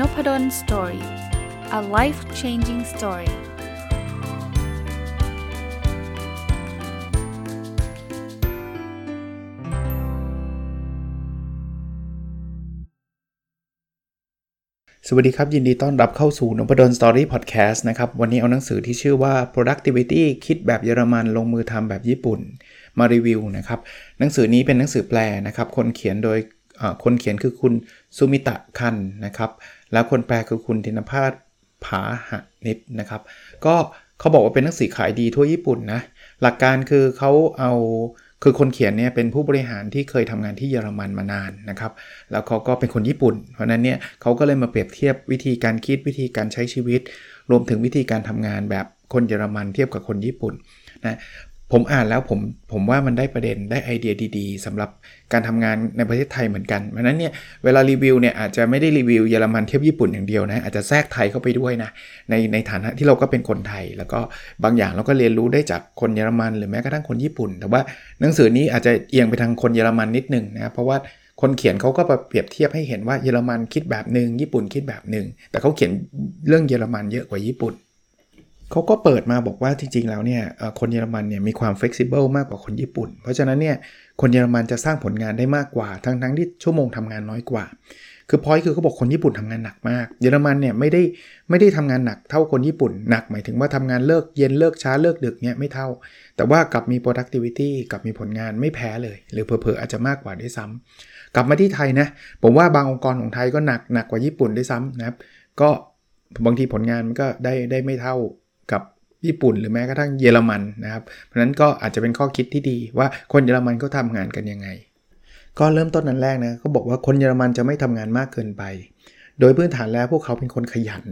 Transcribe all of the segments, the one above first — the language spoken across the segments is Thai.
นพด ล story a life changing story สวัสดีครับ ยินดีต้อนรับเข้าสู่นพดล story podcast นะครับ วันนี้เอาหนังสือที่ชื่อว่า productivity คิดแบบเยอรมันลงมือทำแบบญี่ปุ่น มารีวิวนะครับ หนังสือนี้เป็นหนังสือแปลนะครับ คนเขียนโดย คนเขียนคือคุณสุมิตะคันนะครับ แล้วคนแปลคือคุณธินภาสผาหะนิดนะครับ ก็เขาบอกว่าเป็นหนังสือขายดีทั่วญี่ปุ่นนะ หลักการคือเขาเอาคือคนเขียนเนี่ยเป็นผู้บริหารที่เคยทำงานที่เยอรมันมานานนะครับ แล้วเขาก็เป็นคนญี่ปุ่น เพราะนั้นเนี่ยเขาก็เลยมาเปรียบเทียบวิธีการคิดวิธีการใช้ชีวิต รวมถึงวิธีการทำงานแบบคนเยอรมันเทียบกับคนญี่ปุ่นนะ ผมอ่านแล้วผมผมว่ามันได้ประเด็นได้ไอเดียดีๆสำหรับการทำงานในประเทศไทยเหมือนกันเพราะนั้นเนี่ยเวลารีวิวเนี่ยอาจจะไม่ได้รีวิวเยอรมันเทียบญี่ปุ่นอย่างเดียวนะอาจจะแทรกไทยเข้าไปด้วยนะในในฐานะที่เราก็เป็นคนไทย แล้วก็บางอย่างเราก็เรียนรู้ได้จากคนเยอรมัน หรือแม้กระทั่งคนญี่ปุ่น แต่ว่าหนังสือนี้อาจจะเอียงไปทางคนเยอรมันนิดนึงนะเพราะว่าคนเขียนเขาก็เปรียบเทียบให้เห็นว่าเยอรมันคิดแบบหนึ่งญี่ปุ่นคิดแบบหนึ่งแต่เขาเขียนเรื่องเยอรมันเยอะกว่าญี่ปุ่น เขาก็เปิดมาบอกว่าจริง ๆ แล้วเนี่ยคนเยอรมันเนี่ยมีความเฟ flexible มากกว่าคนญี่ปุ่น เพราะฉะนั้นเนี่ยคนเยอรมันจะสร้างผลงานได้มากกว่า ทั้งๆที่ชั่วโมงทำงานน้อยกว่า คือพอยคือเขาบอกคนญี่ปุ่นทำงานหนักมาก เยอรมันเนี่ยไม่ได้ไม่ได้ทำงานหนักเท่าคนญี่ปุ่นหนัก หมายถึงว่าทำงานเลิกเย็นเลิกช้าเลิกดึกเนี่ยไม่เท่า แต่ว่ากลับมี productivity กลับมีผลงานไม่แพ้เลย หรือเผลอๆอาจจะมากกว่าด้วยซ้ำกลับมาที่ไทยนะผมว่าบางองค์กรของไทยก็หนักหนักกว่าญี่ปุ่นด้วยซ้ำนะครับก็บางทีผลงานมันก็ได้ได้ไม่เท่า กับญี่ปุ่นหรือแม้กระทั่งเยอรมันนะครับ เพราะนั้นก็อาจจะเป็นข้อคิดที่ดีว่าคนเยอรมันเขาทางานกันยังไง ก็เริ่มต้นนั้นแรกนะเขาบอกว่าคนเยอรมันจะไม่ทำงานมากเกินไป โดยพื้นฐานแล้วพวกเขาเป็นคนขยัน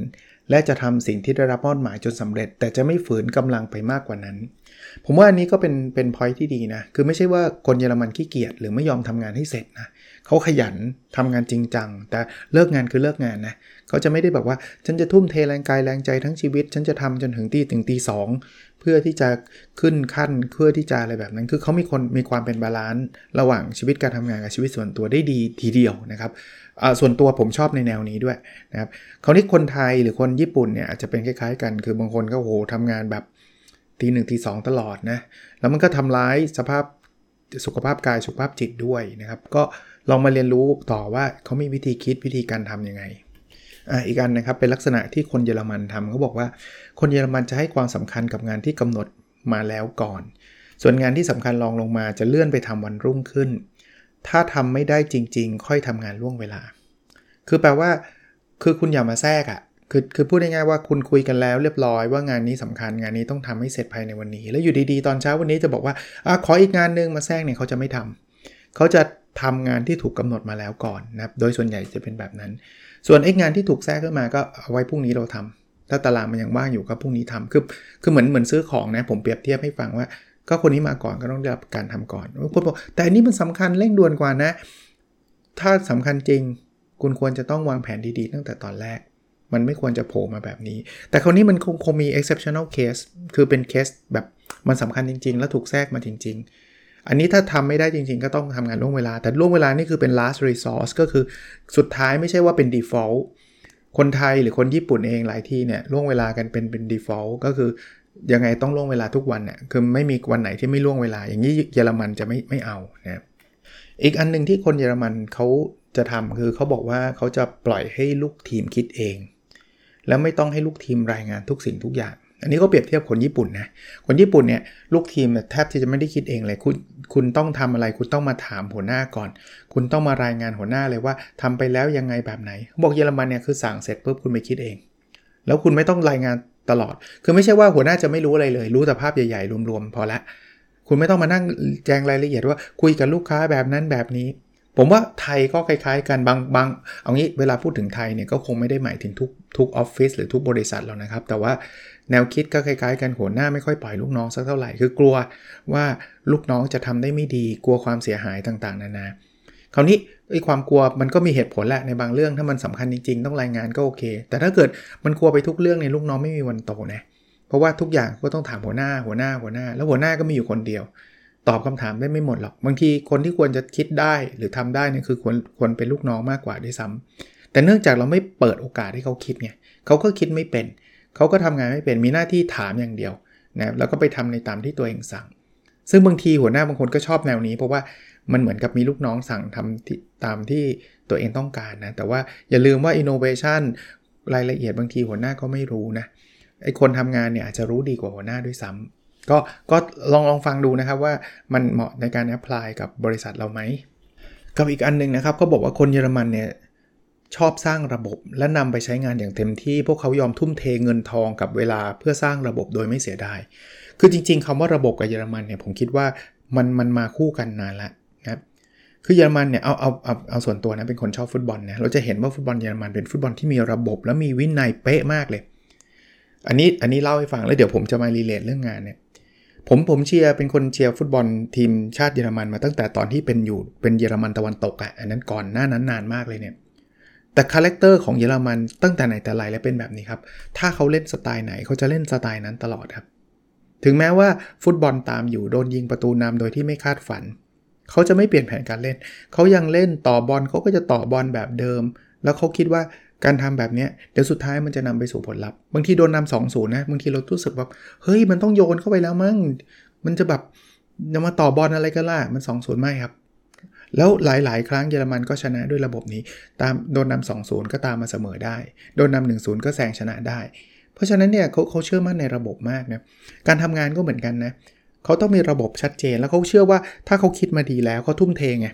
และจะทำสิ่งที่ได้รับมอบหมายจนสำเร็จ แต่จะไม่ฝืนกำลังไปมากกว่านั้น ผมว่าอันนี้ก็เป็นเป็นพอยที่ดีนะคือไม่ใช่ว่าคนเยอรมันขี้เกียจหรือไม่ยอมทำงานให้เสร็จนะ เขาขยันทำงานจริงจัง แต่เลิกงานคือเลิกงานนะเขาจะไม่ได้แบบว่าฉันจะทุ่มเทแรงกายแรงใจทั้งชีวิต ฉันจะทำจนถึงตีถึงตีสองเพื่อที่จะขึ้นขั้นเพื่อที่จะอะไรแบบนั้น คือเขามีคนมีความเป็น balance ระหว่างชีวิตการทำงานกับชีวิตส่วนตัวได้ดีทีเดียวนะครับส่วนตัวผมชอบในแนวนี้ด้วยนะครับเขาที่คนไทยหรือคนญี่ปุ่นเนี่ยอาจจะเป็นคล้ายๆ กัน คือบางคนก็โหทำงานแบบตีหนึ่งตีสองตลอดนะ แล้วมันก็ทำร้ายสภาพสุขภาพกายสุขภาพจิตด้วยนะครับ ก็ ลองมาเรียนรู้ต่อว่าเขามีวิธีคิดวิธีการทํำยังไงอ่าอีกอันนะครับเป็นลักษณะที่คนเยอรมันทำเขาบอกว่า คนเยอรมันจะให้ความสำคัญกับงานที่กำหนดมาแล้วก่อน ส่วนงานที่สำคัญรองลงมาจะเลื่อนไปทำวันรุ่งขึ้น ถ้าทำไม่ได้จริง ๆ ค่อยทำงานล่วงเวลา คือแปลว่า คือคุณอย่ามาแทรกอะ่ะคือคือพูดง่ายๆว่าคุณคุยกันแล้วเรียบร้อยว่างานนี้สำคัญงานนี้ต้องทำให้เสร็จภายในวันนี้ แล้วอยู่ดีๆ ตอนเช้าวันนี้จะบอกว่าอะขออีกงานนึงมาแทรกเนี่ยเขาจะไม่ทำเขาจะ ทำงานที่ถูกกาหนดมาแล้วก่อนนะครับโดยส่วนใหญ่จะเป็นแบบนั้น ส่วนไอ้งานที่ถูกแทรกขึ้นมาก็เอาไว้พรุ่งนี้เราทำถ้าตารางมันยังว่างอยู่ก็พรุ่งนี้ทำคือคือเหมือนเหมือนซื้อของนะผมเปรียบเทียบให้ฟังว่า ก็คนนี้มาก่อนก็ต้องได้รับการทำก่อนคนบอกแต่อันนี้มันสำคัญเร่งด่วนกว่านะ ถ้าสำคัญจริง คุณควรจะต้องวางแผนดีๆ ตั้งแต่ตอนแรก มันไม่ควรจะโผล่มาแบบนี้ แต่คราวนี้มันคงคงมี exceptional case คือเป็นเคสแบบมันสำคัญจริง ๆ แล้วถูกแทรกมาจริง ๆ อันนี้ถ้าทำไม่ได้จริง ๆ ก็ต้องทำงานล่วงเวลา แต่ล่วงเวลานี่คือเป็น last resource ก็คือสุดท้ายไม่ใช่ว่าเป็น default คนไทยหรือคนญี่ปุ่นเองหลายที่เนี่ยล่วงเวลากันเป็นเป็น default ก็คือยังไงต้องล่วงเวลาทุกวันเนี่ยคือไม่มีวันไหนที่ไม่ล่วงเวลา อย่างนี้เยอรมันจะไม่ไม่เอานะอีกอันนึงที่คนเยอรมันเขาจะทำคือเขาบอกว่าเขาจะปล่อยให้ลูกทีมคิดเอง แล้วไม่ต้องให้ลูกทีมรายงานทุกสิ่งทุกอย่าง อันนี้ก็เปรียบเทียบคนญี่ปุ่นนะ คนญี่ปุ่นเนี่ยลูกทีมแทบที่จะไม่ได้คิดเองเลย คุณคุณต้องทำอะไร คุณต้องมาถามหัวหน้าก่อน คุณต้องมารายงานหัวหน้าเลยว่าทำไปแล้วยังไงแบบไหน บอกเยอรมันเนี่ยคือสั่งเสร็จปุ๊บคุณไปคิดเอง แล้วคุณไม่ต้องรายงานตลอด คือไม่ใช่ว่าหัวหน้าจะไม่รู้อะไรเลย รู้แต่ภาพใหญ่ๆรวมๆพอละ คุณไม่ต้องมานั่งแจงรายละเอียดว่าคุยกับลูกค้าแบบนั้นแบบนี้ ผมว่าไทยก็คล้ายๆกันบางบางเอางี้เวลาพูดถึงไทยเนี่ยก็คงไม่ได้หมายถึงทุกทุกออฟฟิศหรือทุกบริษัทแล้วนะครับ แต่ว่าแนวคิดก็คล้ายๆกันหัวหน้าไม่ค่อยปล่อยลูกน้องสักเท่าไหร่คือกลัวว่าลูกน้องจะทำได้ไม่ดีกลัวความเสียหายต่างๆ นานาคราวนี้ไอ้ความกลัวมันก็มีเหตุผลแหละในบางเรื่องถ้ามันสำคัญจริงๆ ต้องรายงานก็โอเค แต่ถ้าเกิดมันกลัวไปทุกเรื่องในลูกน้องไม่มีวันโตนะเพราะว่าทุกอย่างก็ต้องถามหัวหน้าหัวหน้าหัวหน้า แล้วหัวหน้าก็มีอยู่คนเดียว ตอบคำถามได้ไม่หมดหรอก บางทีคนที่ควรจะคิดได้หรือทำได้นี่คือควรควรเป็นลูกน้องมากกว่าด้วยซ้ำแต่เนื่องจากเราไม่เปิดโอกาสให้เขาคิดไงเขาก็คิดไม่เป็น เขาก็ทำงานไม่เป็นมีหน้าที่ถามอย่างเดียวนะแล้วก็ไปทำในตามที่ตัวเองสั่ง ซึ่งบางทีหัวหน้าบางคนก็ชอบแนวนี้ เพราะว่ามันเหมือนกับมีลูกน้องสั่งทำตามที่ตัวเองต้องการนะแต่ว่าอย่าลืมว่า innovation รายละเอียดบางทีหัวหน้าก็ไม่รู้นะไอคนทำงานเนี่ยอาจจะรู้ดีกว่าหัวหน้าด้วยซ้ำ ก็ก็ลองลองฟังดูนะครับว่ามันเหมาะในการแอพพลายกับบริษัทเราไหมกับอีกอันนึงนะครับเขาบอกว่าคนเยอรมันเนี่ยชอบสร้างระบบและนำไปใช้งานอย่างเต็มที่ พวกเขายอมทุ่มเทเงินทองกับเวลาเพื่อสร้างระบบโดยไม่เสียดาย คือจริง ๆคำว่าระบบกับเยอรมันเนี่ยผมคิดว่ามันมันมาคู่กันนานละนะครับคือเยอรมันเนี่ยเอาเอาเอาเอาส่วนตัวนะเป็นคนชอบฟุตบอลนะเราจะเห็นว่าฟุตบอลเยอรมันเป็นฟุตบอลที่มีระบบและมีวินัยเป๊ะมากเลย อันนี้อันนี้เล่าให้ฟังแล้วเดี๋ยวผมจะมา relate เรื่องงานเนี่ย ผมผมเชียร์เป็นคนเชียร์ฟุตบอลทีมชาติเยอรมันมาตั้งแต่ตอนที่เป็นอยู่เป็นเยอรมันตะวันตกอ่ะอันนั้นก่อนหน้านั้นนานมากเลยเนี่ยแต่ character ของเยอรมันตั้งแต่ไหนแต่ไรแล้วเป็นแบบนี้ครับ ถ้าเขาเล่นสไตล์ไหนเขาจะเล่นสไตล์นั้นตลอดครับ ถึงแม้ว่าฟุตบอลตามอยู่โดนยิงประตูนำโดยที่ไม่คาดฝัน เขาจะไม่เปลี่ยนแผนการเล่น เขายังเล่นต่อบอลเขาก็จะต่อบอลแบบเดิม แล้วเขาคิดว่า การทำแบบนี้เดี๋ยวสุดท้ายมันจะนำไปสู่ผลลัพธ์บางทีโดนนำสองศูนย์นะบางทีเรารู้สึกแบบเฮ้ยมันต้องโยนเข้าไปแล้วมั้งมันจะแบบจะมาต่อบอลอะไรกันล่ะมัน2อศูนย์ไม่ครับ แล้วหลาย ๆ ครั้งเยอรมันก็ชนะด้วยระบบนี้ ตามโดนนำสองศูนย์ก็ตามมาเสมอได้ โดนนำหนึ่งศูนย์ก็แซงชนะได้ เพราะฉะนั้นเนี่ยเขาเขาเชื่อมั่นในระบบมากนะการทำงานก็เหมือนกันนะเขาต้องมีระบบชัดเจนแล้วเขาเชื่อว่าถ้าเขาคิดมาดีแล้วเขาทุ่มเทไง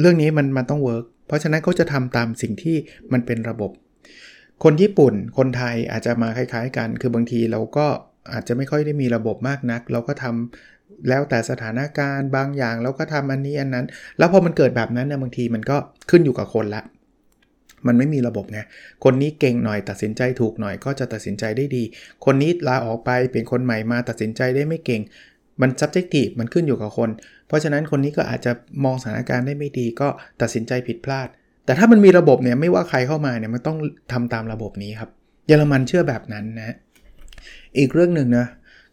เรื่องนี้มันมันต้องเวิร์ก เพราะฉะนั้นเขาจะทำตามสิ่งที่มันเป็นระบบ คนญี่ปุ่น คนไทยอาจจะมาคล้ายๆกัน คือบางทีเราก็อาจจะไม่ค่อยได้มีระบบมากนัก เราก็ทำแล้วแต่สถานการณ์บางอย่างเราก็ทำอันนี้อันนั้น แล้วพอมันเกิดแบบนั้นเนี่ยบางทีมันก็ขึ้นอยู่กับคนละมันไม่มีระบบไง คนนี้เก่งหน่อยตัดสินใจถูกหน่อยก็จะตัดสินใจได้ดี คนนี้ลาออกไปเป็นคนใหม่มาตัดสินใจได้ไม่เก่ง มัน subjective มันขึ้นอยู่กับคน เพราะฉะนั้นคนนี้ก็อาจจะมองสถานการณ์ได้ไม่ดีก็ตัดสินใจผิดพลาด แต่ถ้ามันมีระบบเนี่ยไม่ว่าใครเข้ามาเนี่ยมันต้องทำตามระบบนี้ครับเยอรมันเชื่อแบบนั้นนะ อีกเรื่องหนึ่งนะ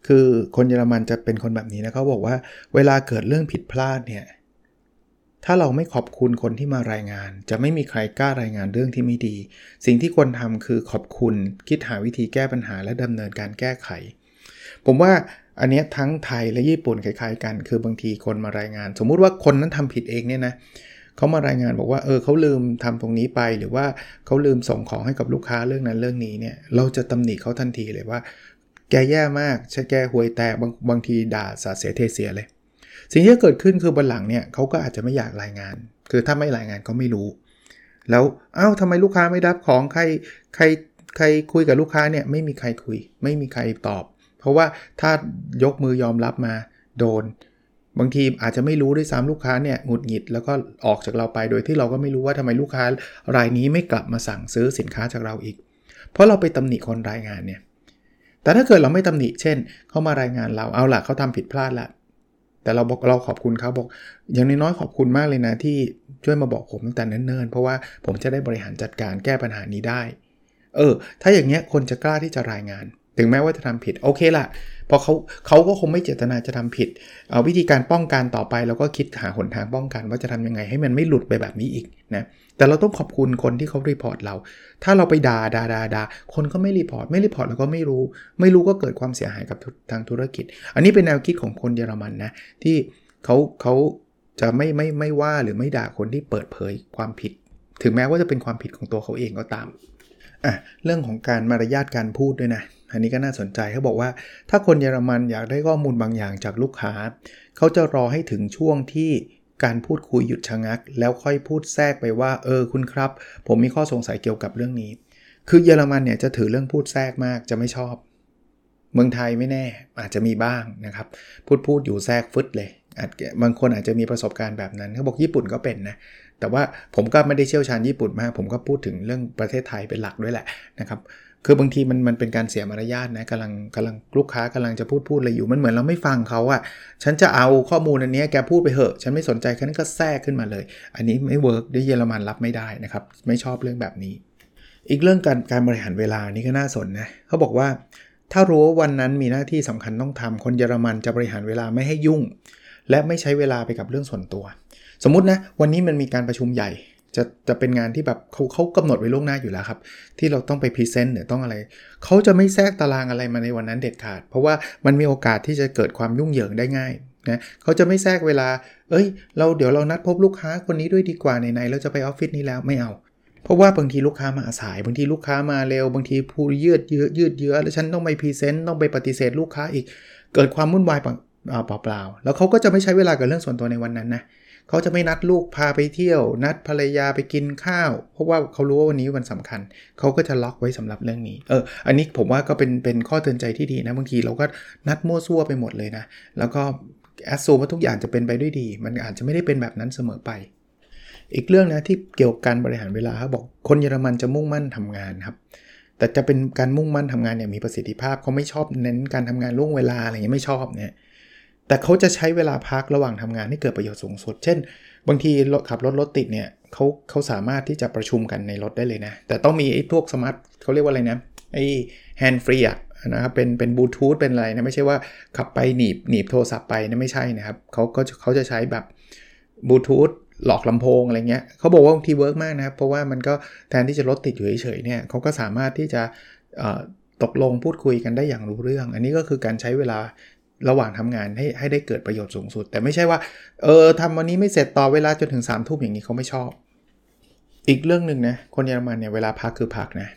คือคนเยอรมันจะเป็นคนแบบนี้นะเขาบอกว่าเวลาเกิดเรื่องผิดพลาดเนี่ยถ้าเราไม่ขอบคุณคนที่มารายงาน จะไม่มีใครกล้ารายงานเรื่องที่ไม่ดี สิ่งที่ควรทำคือขอบคุณคิดหาวิธีแก้ปัญหาและดำเนินการแก้ไข ผมว่า อันนี้ทั้งไทยและญี่ปุ่นคล้ายๆกัน คือบางทีคนมารายงาน สมมุติว่าคนนั้นทำผิดเองเนี่ยนะเขามารายงานบอกว่าเออเขาลืมทำตรงนี้ไป หรือว่าเขาลืมส่งของให้กับลูกค้าเรื่องนั้นเรื่องนี้เนี่ยเราจะตำหนิเขาทันทีเลยว่า แกแย่มากใช่แกห่วยแตกบางบางทีด่าสาเสียเทเสียเลย สิ่งที่เกิดขึ้นคือบนหลังเนี่ยเขาก็อาจจะไม่อยากรายงาน คือถ้าไม่รายงานก็ไม่รู้ แล้วอ้าวทำไมลูกค้าไม่รับของใครใครใครคุยกับลูกค้าเนี่ยไม่มีใครคุย ไม่มีใครตอบ เพราะว่าถ้ายกมือยอมรับมาโดน บางทีอาจจะไม่รู้ด้วยซ้ำลูกค้าเนี่ยหงุดหงิดแล้วก็ออกจากเราไปโดยที่เราก็ไม่รู้ว่าทำไมลูกค้ารายนี้ไม่กลับมาสั่งซื้อสินค้าจากเราอีก เพราะเราไปตำหนิคนรายงานเนี่ยแต่ถ้าเกิดเราไม่ตำหนิ เช่น เขามารายงานเราเอาล่ะเขาทำผิดพลาดละแต่เราบอกเราขอบคุณเขาบอก อย่างน้อยๆขอบคุณมากเลยนะที่ช่วยมาบอกผมตั้งแต่เนิ่นๆเพราะว่าผมจะได้บริหารจัดการแก้ปัญหานี้ได้ เออ ถ้าอย่างเงี้ยคนจะกล้าที่จะรายงาน ถึงแม้ว่าจะทำผิดโอเคละพอเขาเขาก็คงไม่เจตนาจะทำผิดเอาวิธีการป้องกันต่อไปเราก็คิดหาหนทางป้องกัน ว่าจะทำยังไงให้มันไม่หลุดไปแบบนี้อีกนะแต่เราต้องขอบคุณคนที่เขา report เรา ถ้าเราไปด่าด่าด่าด่าคนก็ไม่ report ไม่ report เราก็ไม่รู้ ไม่รู้ก็เกิดความเสียหายกับทางธุรกิจ อันนี้เป็นแนวคิดของคนเยอรมันนะที่เขาเขาจะไม่ไม่ไม่ว่าหรือไม่ด่าคนที่เปิดเผยความผิด ถึงแม้ว่าจะเป็นความผิดของตัวเขาเองก็ตามอะเรื่องของการมารยาทการพูดด้วยนะ อันนี้ก็น่าสนใจเขาบอกว่าถ้าคนเยอรมันอยากได้ข้อมูลบางอย่างจากลูกค้า เขาจะรอให้ถึงช่วงที่การพูดคุยหยุดชะงัก แล้วค่อยพูดแทรกไปว่า เออคุณครับ ผมมีข้อสงสัยเกี่ยวกับเรื่องนี้ คือเยอรมันเนี่ยจะถือเรื่องพูดแทรกมากจะไม่ชอบ เมืองไทยไม่แน่อาจจะมีบ้างนะครับ พูดพูดอยู่แทรกฟึดเลยอาจบางคนอาจจะมีประสบการณ์แบบนั้นเขาบอกญี่ปุ่นก็เป็นนะ แต่ว่าผมก็ไม่ได้เชี่ยวชาญญี่ปุ่นมาก ผมก็พูดถึงเรื่องประเทศไทยเป็นหลักด้วยแหละนะครับ คือบางทีมันมันเป็นการเสียมารยาทนะกำลังกำลังลูกค้ากำลังจะพูดพูดอะไรอยู่มันเหมือนเราไม่ฟังเขาอะฉันจะเอาข้อมูลอันนี้แกพูดไปเหอะ ฉันไม่สนใจแค่นั้นก็แทรกขึ้นมาเลย อันนี้ไม่เวิร์กด้วยเยอรมันรับไม่ได้นะครับ ไม่ชอบเรื่องแบบนี้ อีกเรื่องการการบริหารเวลานี่ก็น่าสนนะเขาบอกว่า ถ้ารู้ว่าวันนั้นมีหน้าที่สำคัญต้องทำคนเยอรมันจะบริหารเวลาไม่ให้ยุ่ง และไม่ใช้เวลาไปกับเรื่องส่วนตัว สมมตินะวันนี้มันมีการประชุมใหญ่ จะจะเป็นงานที่แบบเขาเขากำหนดไว้ล่วงหน้าอยู่แล้วครับ ที่เราต้องไป present หรือต้องอะไร เขาจะไม่แทรกตารางอะไรมาในวันนั้นเด็ดขาด เพราะว่ามันมีโอกาสที่จะเกิดความยุ่งเหยิงได้ง่ายนะเขาจะไม่แทรกเวลา เอ้ย เราเดี๋ยวเรานัดพบลูกค้าคนนี้ด้วยดีกว่าไหนๆเราจะไปออฟฟิศนี้แล้วไม่เอา เพราะว่าบางทีลูกค้ามาสายบางทีลูกค้ามาเร็วบางทีคุยยืดเยื้อยืดเยื้อแล้วฉันต้องไป present ต้องไปปฏิเสธลูกค้าอีก เกิดความวุ่นวายเปล่าๆแล้วเขาก็จะไม่ใช้เวลากับเรื่องส่วนตัวในวันนั้นนะเขาจะไม่นัดลูกพาไปเที่ยว นัดภรรยาไปกินข้าว เพราะว่าเขารู้ว่าวันนี้วันสำคัญ เขาก็จะล็อกไว้สำหรับเรื่องนี้ เออ อันนี้ผมว่าก็เป็นเป็นข้อเตือนใจที่ดีนะบางทีเราก็นัดมั่วซั่วไปหมดเลยนะ แล้วก็แอสซูว่าทุกอย่างจะเป็นไปด้วยดี มันอาจจะไม่ได้เป็นแบบนั้นเสมอไป อีกเรื่องนะที่เกี่ยวกับการบริหารเวลาเขาบอกคนเยอรมันจะมุ่งมั่นทำงานครับแต่จะเป็นการมุ่งมั่นทำงานอย่างมีประสิทธิภาพเขาไม่ชอบเน้นการทำงานล่วงเวลาอะไรเงี้ยไม่ชอบเนี่ย แต่เขาจะใช้เวลาพักระหว่างทำงานให้เกิดประโยชน์สูงสุด เช่น บางทีรถขับรถรถติดเนี่ยเขาเขาสามารถที่จะประชุมกันในรถได้เลยนะ แต่ต้องมีไอ้พวก smart เขาเรียกว่าอะไรนะ ไอ้ hand free อะนะครับ เป็นเป็นบลูทูธเป็นอะไรนะ ไม่ใช่ว่าขับไปหนีบหนีบโทรศัพท์ไปนะไม่ใช่นะครับเขาก็เขาจะใช้แบบบลูทูธหลอกลำโพงอะไรเงี้ยเขาบอกว่าบางที work มากนะครับ เพราะว่ามันก็แทนที่จะรถติดอยู่เฉยๆเนี่ยเขาก็สามารถที่จะตกลงพูดคุยกันได้อย่างรู้เรื่อง อันนี้ก็คือการใช้เวลา ระหว่างทำงานให้ให้ได้เกิดประโยชน์สูงสุด แต่ไม่ใช่ว่า เออทำวันนี้ไม่เสร็จต่อเวลาจนถึง3ามทุ่มอย่างนี้เขาไม่ชอบ อีกเรื่องหนึ่งนะคนเยอรมันเนี่ยเวลาพักคือพักนะ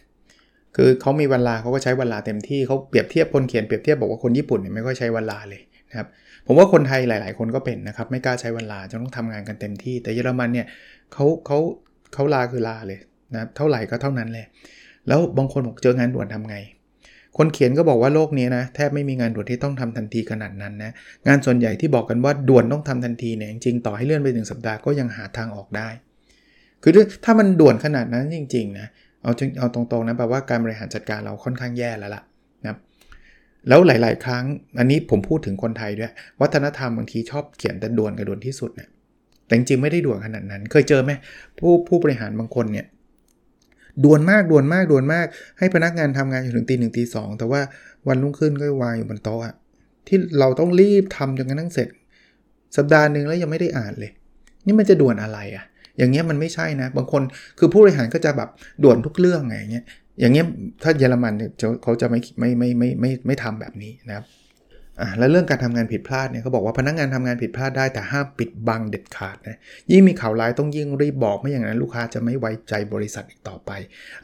คือเขามีเวลาเขาก็ใช้เวลาเต็มที่เขาเปรียบเทียบคนเขียนเปรียบเทียบบอกว่าคนญี่ปุ่นเนี่ยไม่ค่อยใช้เวลาเลยนะครับผมว่าคนไทยหลาย ๆ คนก็เป็นนะครับไม่กล้าใช้เวลาจะต้องทำงานกันเต็มที่ แต่เยอรมันเนี่ยเขาเขาเขาลาคือลาเลยนะเท่าไหร่ก็เท่านั้นเลยแล้วบางคนบอกเจองานด่วนทำไง คนเขียนก็บอกว่าโลกนี้นะแทบไม่มีงานด่วนที่ต้องทำทันทีขนาดนั้นนะงานส่วนใหญ่ที่บอกกันว่าด่วนต้องทำทันทีเนี่ยจริงๆต่อให้เลื่อนไปถึงสัปดาห์ก็ยังหาทางออกได้ คือถ้ามันด่วนขนาดนั้นจริงๆนะเอาเอาตรงๆนะแปลว่าการบริหารจัดการเราค่อนข้างแย่แล้วล่ะนะแล้วหลาย ๆ ครั้งอันนี้ผมพูดถึงคนไทยด้วย วัฒนธรรมบางทีชอบเขียนแต่ด่วนกับด่วนที่สุดเนี่ยแต่จริงๆไม่ได้ด่วนขนาดนั้น เคยเจอไหมผู้ผู้บริหารบางคนเนี่ย ด่วนมากด่วนมากด่วนมาก ให้พนักงานทำงานอยู่ถึงตีหนึ่งตีสองแต่ว่าวันรุ่งขึ้นก็วางอยู่บนโต๊ะที่เราต้องรีบทำจนกระทั่งเสร็จ สัปดาห์หนึ่งแล้วยังไม่ได้อ่านเลย นี่มันจะด่วนอะไรอะ่ะอย่างเงี้ยมันไม่ใช่นะ บางคนคือผู้บริหารก็จะแบบด่วนทุกเรื่องไงอย่างเงี้ยอย่างเงี้ยถ้าเยอรมันเนี่ยเขาจะไม่ไม่ไม่ไม่ไม่ไม่ทำแบบนี้นะครับ อ่าแล้วเรื่องการทำงานผิดพลาดเนี่ยเขาบอกว่าพนักงานทำงานผิดพลาดได้แต่ห้ามปิดบังเด็ดขาดนะยิ่งมีข่าวร้ายต้องยิ่งรีบบอกไม่อย่างนั้นลูกค้าจะไม่ไว้ใจบริษัทอีกต่อไป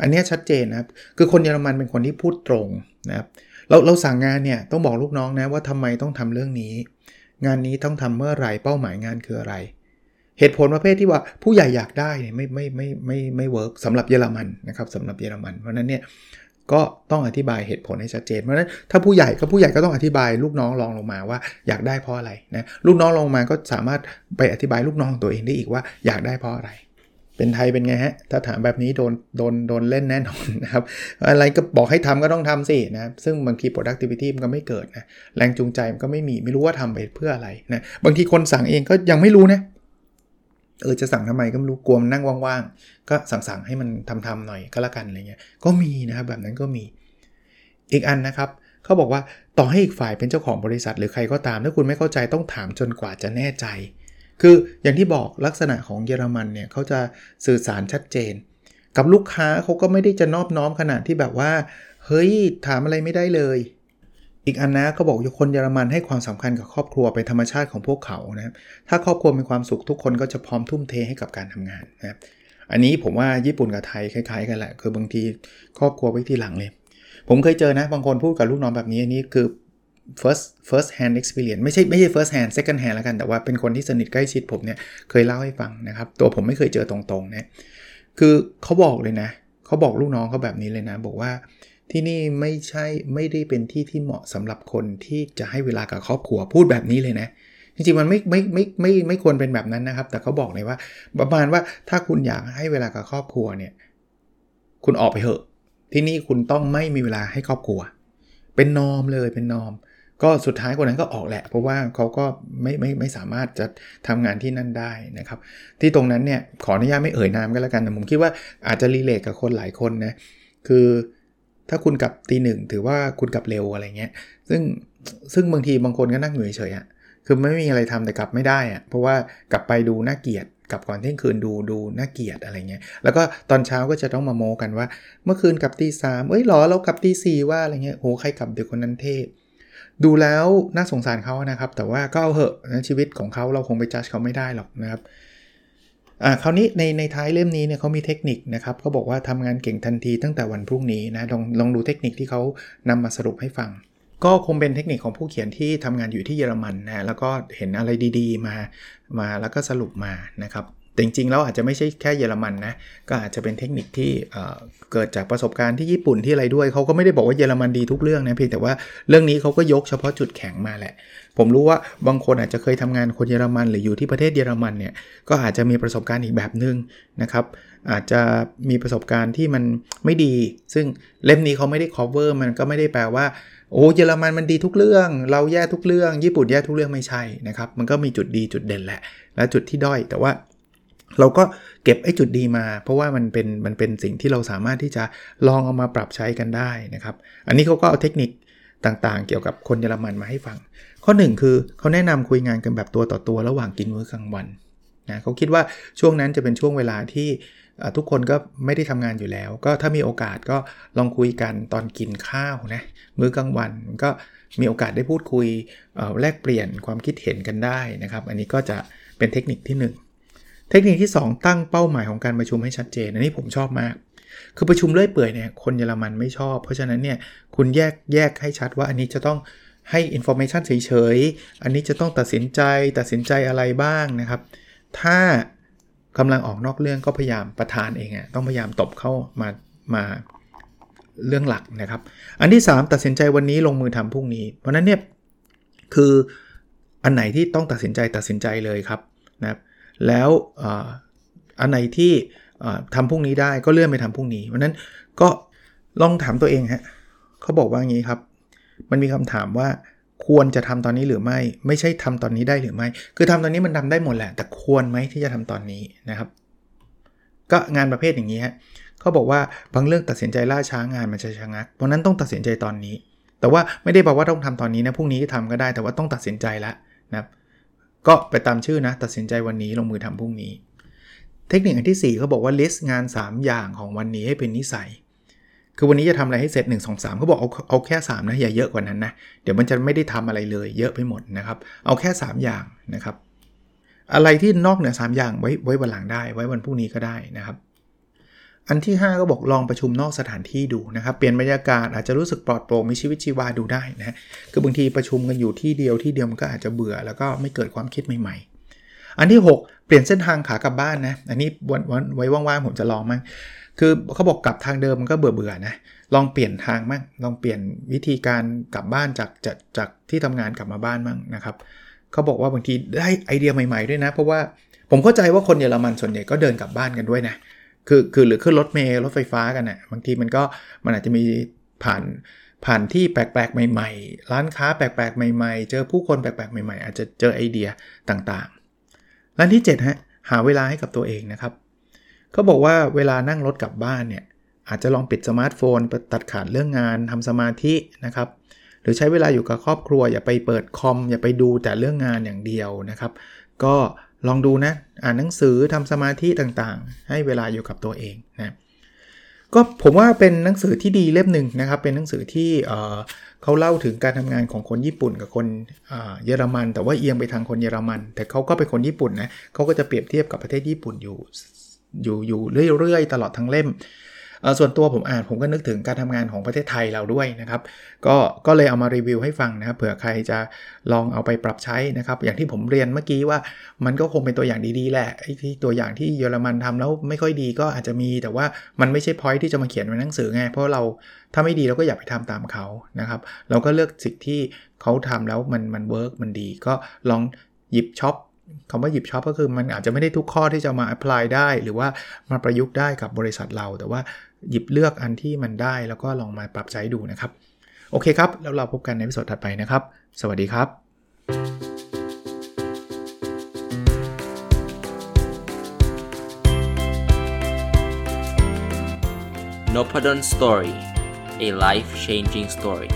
อันนี้ชัดเจนนะครับคือคนเยอรมันเป็นคนที่พูดตรงนะครับเราเราสั่งงานเนี่ยต้องบอกลูกน้องนะว่าทำไมต้องทำเรื่องนี้ งานนี้ต้องทำเมื่อไหร่เป้าหมายงานคืออะไร เหตุผลประเภทที่ว่าผู้ใหญ่อยากได้เนี่ยไม่ไม่ไม่ไม่ไม่ work สำหรับเยอรมันนะครับสำหรับเยอรมัน เพราะนั้นเนี่ย ก็ต้องอธิบายเหตุผลให้ชัดเจน เพราะฉะนั้นถ้าผู้ใหญ่ก็ผู้ใหญ่ก็ต้องอธิบายลูกน้องลองลงมาว่าอยากได้เพราะอะไรนะลูกน้องลงมาก็สามารถไปอธิบายลูกน้องตัวเองได้อีกว่าอยากได้เพราะอะไร เป็นไทยเป็นไงฮะถ้าถามแบบนี้โดนโดนโดนเล่นแน่นอนนะครับอะไรก็บอกให้ทำก็ต้องทำสินะซึ่งบางที productivity มันก็ไม่เกิดนะแรงจูงใจมันก็ไม่มีไม่รู้ว่าทำไปเพื่ออะไรนะบางทีคนสั่งเองก็ยังไม่รู้นะ เออจะสั่งทำไมก็ไม่รู้กลัวมันนั่งว่างๆ ก็สั่งๆให้มันทำๆหน่อยก็แล้วกันอะไรเงี้ยก็มีนะครับแบบนั้นก็มี อีกอันนะครับเขาบอกว่าต่อให้อีกฝ่ายเป็นเจ้าของบริษัท หรือใครก็ตามถ้าคุณไม่เข้าใจต้องถามจนกว่าจะแน่ใจ คืออย่างที่บอกลักษณะของเยอรมันเนี่ยเขาจะสื่อสารชัดเจน กับลูกค้าเขาก็ไม่ได้จะนอบน้อมขนาดที่แบบว่า เฮ้ยถามอะไรไม่ได้เลย อีกอันนะเขาบอกคนเยอรมันให้ความสำคัญกับครอบครัวเป็นธรรมชาติของพวกเขานะถ้าครอบครัวมีความสุขทุกคนก็จะพร้อมทุ่มเทให้กับการทำงานนะอันนี้ผมว่าญี่ปุ่นกับไทยคล้ายๆ กันแหละ คือบางทีครอบครัวไว้ที่หลังเลย ผมเคยเจอนะ บางคนพูดกับลูกน้องแบบนี้อันนี้คือ first first hand experience ไม่ใช่ไม่ใช่ first hand second hand แล้วกัน แต่ว่าเป็นคนที่สนิทใกล้ชิดผมเนี่ยเคยเล่าให้ฟังนะครับ ตัวผมไม่เคยเจอตรงๆนะคือเขาบอกเลยนะเขาบอกลูกน้องเขาแบบนี้เลยนะ บอกว่า ที่นี่ไม่ใช่ไม่ได้เป็นที่ที่เหมาะสำหรับคนที่จะให้เวลากับครอบครัวพูดแบบนี้เลยนะ จริงๆมันไม่ไม่ไม่ไม่ไม่ควรเป็นแบบนั้นนะครับ แต่เขาบอกเลยว่า ประมาณว่าถ้าคุณอยากให้เวลากับครอบครัวเนี่ย คุณออกไปเถอะ ที่นี่คุณต้องไม่มีเวลาให้ครอบครัว เป็นนอมเลยเป็นนอม ก็สุดท้ายคนนั้นก็ออกแหละ เพราะว่าเขาก็ไม่ไม่ไม่สามารถจะทำงานที่นั่นได้นะครับ ที่ตรงนั้นเนี่ยขออนุญาตไม่เอ่ยนามก็แล้วกันแต่ผมคิดว่าอาจจะรีเลทกับคนหลายคนนะคือ ถ้าคุณกลับตีหนึ่งถือว่าคุณกลับเร็วอะไรเงี้ย ซึ่งซึ่งบางทีบางคนก็นั่งอยู่เฉยๆอะคือไม่มีอะไรทำแต่กลับไม่ได้อะเพราะว่ากลับไปดูน่าเกียดกลับก่อนเที่ยงคืนดูดูน่าเกลียดอะไรเงี้ย แล้วก็ตอนเช้าก็จะต้องมาโมกันว่า เมื่อคืนกลับตีสามเอ้ยหรอเรากลับตีสี่ว่าอะไรเงี้ยโหใครกลับเด็กคนนั้นเท่ดูแล้วน่าสงสารเขานะครับ แต่ว่าก็เอาเหอะนะชีวิตของเขาเราคงไปจัดเขาไม่ได้หรอกนะครับ อ่าคราวนี้ในในท้ายเล่มนี้เนี่ยเขามีเทคนิคนะครับเขาบอกว่าทำงานเก่งทันทีตั้งแต่วันพรุ่งนี้นะลองลองดูเทคนิคที่เขานำมาสรุปให้ฟัง ก็คงเป็นเทคนิคของผู้เขียนที่ทำงานอยู่ที่เยอรมันนะแล้วก็เห็นอะไรดี ๆ มามาแล้วก็สรุปมานะครับ แต่จริงๆแล้วอาจจะไม่ใช่แค่เยอรมันนะ ก็อาจจะเป็นเทคนิคที่เกิดจากประสบการณ์ที่ญี่ปุ่นที่อะไรด้วย เขาก็ไม่ได้บอกว่าเยอรมันดีทุกเรื่องนะเพียงแต่ว่าเรื่องนี้เขาก็ยกเฉพาะจุดแข็งมาแหละ ผมรู้ว่าบางคนอาจจะเคยทำงานคนเยอรมันหรืออยู่ที่ประเทศเยอรมันเนี่ยก็อาจจะมีประสบการณ์อีกแบบหนึ่งนะครับอาจจะมีประสบการณ์ที่มันไม่ดี ซึ่งเล่มนี้เขาไม่ได้ cover มันก็ไม่ได้แปลว่าโอ้เยอรมันมันดีทุกเรื่อง เราแย่ทุกเรื่อง ญี่ปุ่นแย่ทุกเรื่องไม่ใช่นะครับมันก็มีจุดดีจุดเด่นแหละ และจุดที่ด้อยแต่ว่า เราก็เก็บไอ้จุดดีมา เพราะว่ามันเป็นมันเป็นสิ่งที่เราสามารถที่จะลองเอามาปรับใช้กันได้นะครับ อันนี้เขาก็เอาเทคนิคต่างๆ เกี่ยวกับคนเยอรมันมาให้ฟัง ข้อ 1 คือเขาแนะนำคุยงานกันแบบตัวต่อตัวระหว่างกินมื้อกลางวันนะเขาคิดว่าช่วงนั้นจะเป็นช่วงเวลาที่ทุกคนก็ไม่ได้ทำงานอยู่แล้ว ก็ถ้ามีโอกาสก็ลองคุยกันตอนกินข้าวนะมื้อกลางวันก็มีโอกาสได้พูดคุยแลกเปลี่ยนความคิดเห็นกันได้นะครับ อันนี้ก็จะเป็นเทคนิคที่ 1 เทคนิคที่ 2 ตั้งเป้าหมายของการประชุมให้ชัดเจนอันนี้ผมชอบมาก คือประชุมเรื่อยเปื่อยเนี่ยคนเยอรมันไม่ชอบ เพราะฉะนั้นเนี่ยคุณแยกแยกให้ชัดว่าอันนี้จะต้องให้ information เฉยๆ อันนี้จะต้องตัดสินใจตัดสินใจอะไรบ้างนะครับ ถ้ากำลังออกนอกเรื่องก็พยายามประธานเองอะต้องพยายามตบเข้ามามาเรื่องหลักนะครับ อันที่ 3 ตัดสินใจวันนี้ลงมือทำพรุ่งนี้ เพราะนั้นเนี่ยคืออันไหนที่ต้องตัดสินใจตัดสินใจเลยครับนะครับ แล้วอันไหนที่ทำพรุ่งนี้ได้ก็เลื่อนไปทำพรุ่งนี้เพราะนั้นก็ลองถามตัวเองฮะเขาบอกว่าอย่างนี้ครับ มันมีคำถามว่าควรจะทำตอนนี้หรือไม่ ไม่ใช่ทำตอนนี้ได้หรือไม่ คือทำตอนนี้มันทาได้หมดแหละ แต่ควรไหมที่จะทำตอนนี้นะครับ ก็งานประเภทอย่างนี้ฮะเขาบอกว่าบางเรื่องตัดสินใจล่าช้างานมันจะชะงัก เพราะนั้นต้องตัดสินใจตอนนี้ แต่ว่าไม่ได้บอกว่าต้องทำตอนนี้นะพรุ่งนี้ทำก็ได้แต่ว่าต้องตัดสินใจแล้วนะครับ ก็ไปตามชื่อนะ ตัดสินใจวันนี้ลงมือทำพรุ่งนี้ เทคนิคอันที่ 4เขาบอกว่า list งาน 3 อย่างของวันนี้ให้เป็นนิสัย คือวันนี้จะทำอะไรให้เสร็จ 1 2 3เขาบอกเอาเอาแค่ 3 นะ อย่าเยอะกว่านั้นนะ เดี๋ยวมันจะไม่ได้ทำอะไรเลยเยอะไปหมดนะครับ เอาแค่ 3 อย่างนะครับ อะไรที่นอกเหนือ3อย่างไว้ไว้วันหลังได้ ไว้วันพรุ่งนี้ก็ได้นะครับ อันที่ 5 ก็บอกลองประชุมนอกสถานที่ดูนะครับ เปลี่ยนบรรยากาศอาจจะรู้สึกปลอดโปร่งมีชีวิตชีวาดูได้นะคือบางทีประชุมกันอยู่ที่เดียวที่เดียวมันก็อาจจะเบื่อแล้วก็ไม่เกิดความคิดใหม่ ๆ อันที่ 6 เปลี่ยนเส้นทางขากลับบ้านนะอันนี้วันวันไว้ว่างๆผมจะลองมั้งคือเขาบอกกลับทางเดิมมันก็เบื่อเบื่อนะลองเปลี่ยนทางมั่งลองเปลี่ยนวิธีการกลับบ้านจากจากจากที่ทำงานกลับมาบ้านมั่งนะครับเขาบอกว่าบางทีได้ไอเดียใหม่ๆด้วยนะ เพราะว่าผมเข้าใจว่าคนเยอรมันส่วนใหญ่ก็เดินกลับบ้านกันด้วยนะ คือคือหรือขึ้นรถเมล์รถไฟฟ้ากันนะ่ะบางทีมันก็มันอาจจะมีผ่านผ่านที่แปลกๆใหม่ ๆ ร้านค้าแปลกๆใหม่ๆ เจอผู้คนแปลกๆใหม่ ๆ อาจจะเจอไอเดียต่างๆอันที่7ฮะหาเวลาให้กับตัวเองนะครับเขาบอกว่าเวลานั่งรถกลับบ้านเนี่ยอาจจะลองปิดสมาร์ทโฟนตัดขาดเรื่องงานทำสมาธินะครับหรือใช้เวลาอยู่กับครอบครัว อย่าไปเปิดคอมอย่าไปดูแต่เรื่องงานอย่างเดียวนะครับ ก็ ลองดูนะ อ่านหนังสือทำสมาธิต่างๆ ให้เวลาอยู่กับตัวเองนะก็ผมว่าเป็นหนังสือที่ดีเล่มหนึ่งนะครับ เป็นหนังสือที่เขาเล่าถึงการทำงานของคนญี่ปุ่นกับคนเยอรมัน แต่ว่าเอียงไปทางคนเยอรมัน แต่เขาก็เป็นคนญี่ปุ่นนะเขาก็จะเปรียบเทียบกับประเทศญี่ปุ่นอยู่อยู่อยู่เรื่อยๆ ตลอดทั้งเล่ม ส่วนตัวผมอ่านผมก็นึกถึงการทำงานของประเทศไทยเราด้วยนะครับ ก็ก็เลยเอามารีวิวให้ฟังนะครับเผื่อใครจะลองเอาไปปรับใช้นะครับ อย่างที่ผมเรียนเมื่อกี้ว่ามันก็คงเป็นตัวอย่างดีๆแหละไอ้ที่ตัวอย่างที่เยอรมันทำแล้วไม่ค่อยดีก็อาจจะมีแต่ว่ามันไม่ใช่พอยที่จะมาเขียนในหนังสือไง เพราะเราถ้าไม่ดีเราก็อย่าไปทำตามเขานะครับ เราก็เลือกสิ่งที่เขาทำแล้วมันมัน work มันดี ก็ลองหยิบ shop คำว่าหยิบ shop ก็คือมันอาจจะไม่ได้ทุกข้อที่จะมา apply ได้ หรือว่ามาประยุกต์ได้กับบริษัทเรา แต่ว่าหยิบเลือกอันที่มันได้แล้วก็ลองมาปรับใช้ดูนะครับ โอเคครับ แล้วเราพบกันในวิดีโอถัดไปนะครับ สวัสดีครับ n o p a d o n Story a life changing story